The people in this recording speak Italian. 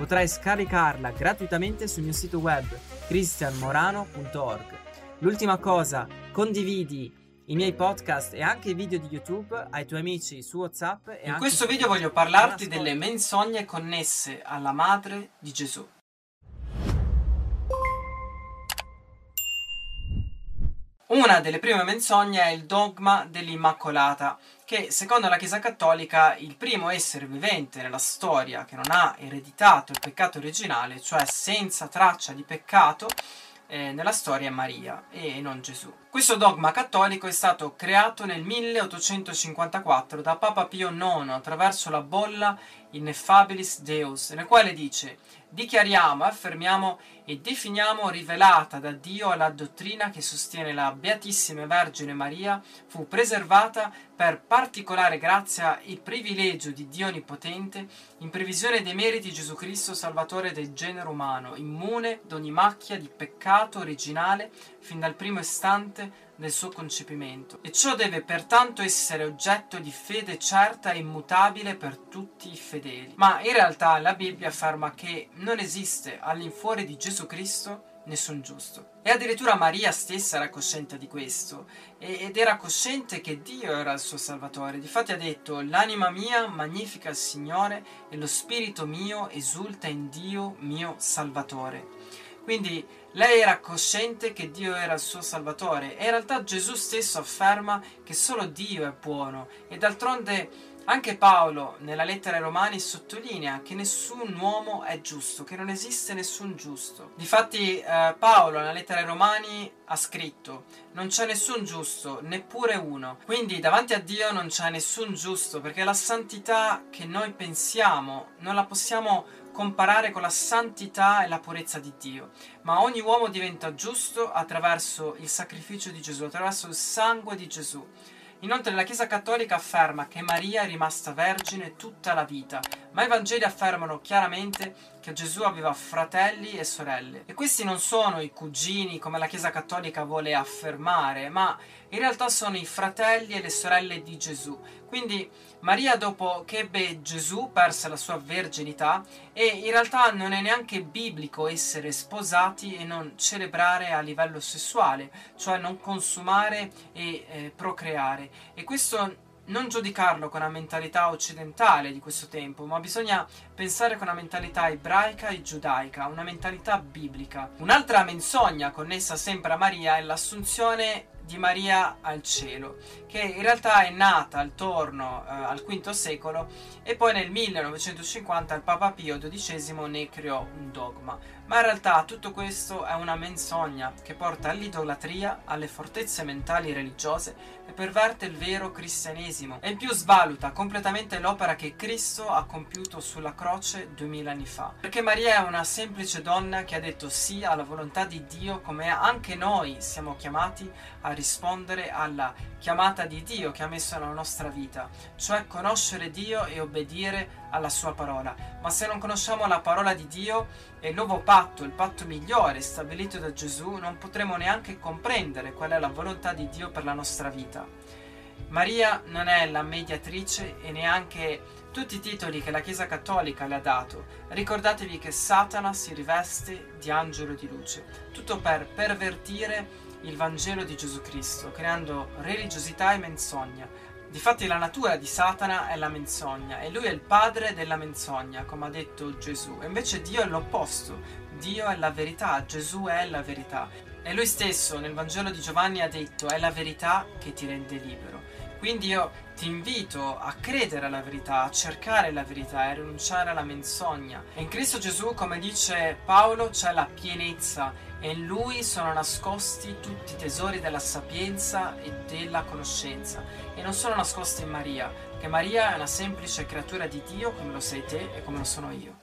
Potrai scaricarla gratuitamente sul mio sito web cristianmorano.org. L'ultima cosa, condividi i miei podcast e anche i video di YouTube ai tuoi amici su WhatsApp. In questo video voglio parlarti delle menzogne connesse alla madre di Gesù. Una delle prime menzogne è il dogma dell'Immacolata, che secondo la Chiesa Cattolica il primo essere vivente nella storia che non ha ereditato il peccato originale, cioè senza traccia di peccato, eh, nella storia è Maria e non Gesù. Questo dogma cattolico è stato creato nel 1854 da Papa Pio IX attraverso la bolla Ineffabilis Deus, nel quale dice dichiariamo, affermiamo e definiamo rivelata da Dio la dottrina che sostiene la Beatissima Vergine Maria fu preservata per particolare grazia il privilegio di Dio Onnipotente in previsione dei meriti di Gesù Cristo Salvatore del genere umano, immune d'ogni macchia di peccato originale fin dal primo istante del suo concepimento e ciò deve pertanto essere oggetto di fede certa e immutabile per tutti i fedeli. Ma in realtà la Bibbia afferma che non esiste all'infuori di Gesù Cristo nessun giusto. E addirittura Maria stessa era cosciente di questo ed era cosciente che Dio era il suo Salvatore. Difatti ha detto: L'anima mia magnifica il Signore e lo spirito mio esulta in Dio mio Salvatore. Quindi lei era cosciente che Dio era il suo Salvatore. E in realtà Gesù stesso afferma che solo Dio è buono. E d'altronde anche Paolo nella lettera ai Romani sottolinea che nessun uomo è giusto, che non esiste nessun giusto. Difatti eh, Paolo nella lettera ai Romani ha scritto non c'è nessun giusto, neppure uno. Quindi davanti a Dio non c'è nessun giusto perché la santità che noi pensiamo non la possiamo comparare con la santità e la purezza di Dio, ma ogni uomo diventa giusto attraverso il sacrificio di Gesù, attraverso il sangue di Gesù. Inoltre la Chiesa Cattolica afferma che Maria è rimasta vergine tutta la vita, ma i Vangeli affermano chiaramente che Gesù aveva fratelli e sorelle. E questi non sono i cugini come la Chiesa Cattolica vuole affermare, ma in realtà sono i fratelli e le sorelle di Gesù. Quindi Maria dopo che ebbe Gesù perse la sua verginità e in realtà non è neanche biblico essere sposati e non celebrare a livello sessuale, cioè non consumare e eh, procreare. E questo non giudicarlo con la mentalità occidentale di questo tempo, ma bisogna pensare con la mentalità ebraica e giudaica, una mentalità biblica. Un'altra menzogna connessa sempre a Maria è l'assunzione di Maria al cielo, che in realtà è nata attorno eh, al V secolo e poi nel 1950 il Papa Pio XII ne creò un dogma. Ma in realtà tutto questo è una menzogna che porta all'idolatria, alle fortezze mentali religiose e perverte il vero cristianesimo e in più svaluta completamente l'opera che Cristo ha compiuto sulla croce duemila anni fa. Perché Maria è una semplice donna che ha detto sì alla volontà di Dio come anche noi siamo chiamati a rispondere alla chiamata di Dio che ha messo nella nostra vita, cioè conoscere Dio e obbedire alla sua parola. Ma se non conosciamo la parola di Dio e il nuovo patto, il patto migliore stabilito da Gesù, non potremo neanche comprendere qual è la volontà di Dio per la nostra vita. Maria non è la mediatrice e neanche tutti i titoli che la Chiesa Cattolica le ha dato. Ricordatevi che Satana si riveste di angelo di luce, tutto per pervertire il Vangelo di Gesù Cristo, creando religiosità e menzogna. Difatti la natura di Satana è la menzogna e lui è il padre della menzogna, come ha detto Gesù. E invece Dio è l'opposto. Dio è la verità, Gesù è la verità. E lui stesso nel Vangelo di Giovanni ha detto è la verità che ti rende libero. Quindi io ti invito a credere alla verità, a cercare la verità e a rinunciare alla menzogna. E in Cristo Gesù, come dice Paolo, c'è la pienezza e in Lui sono nascosti tutti i tesori della sapienza e della conoscenza. E non sono nascosti in Maria, che Maria è una semplice creatura di Dio come lo sei te e come lo sono io.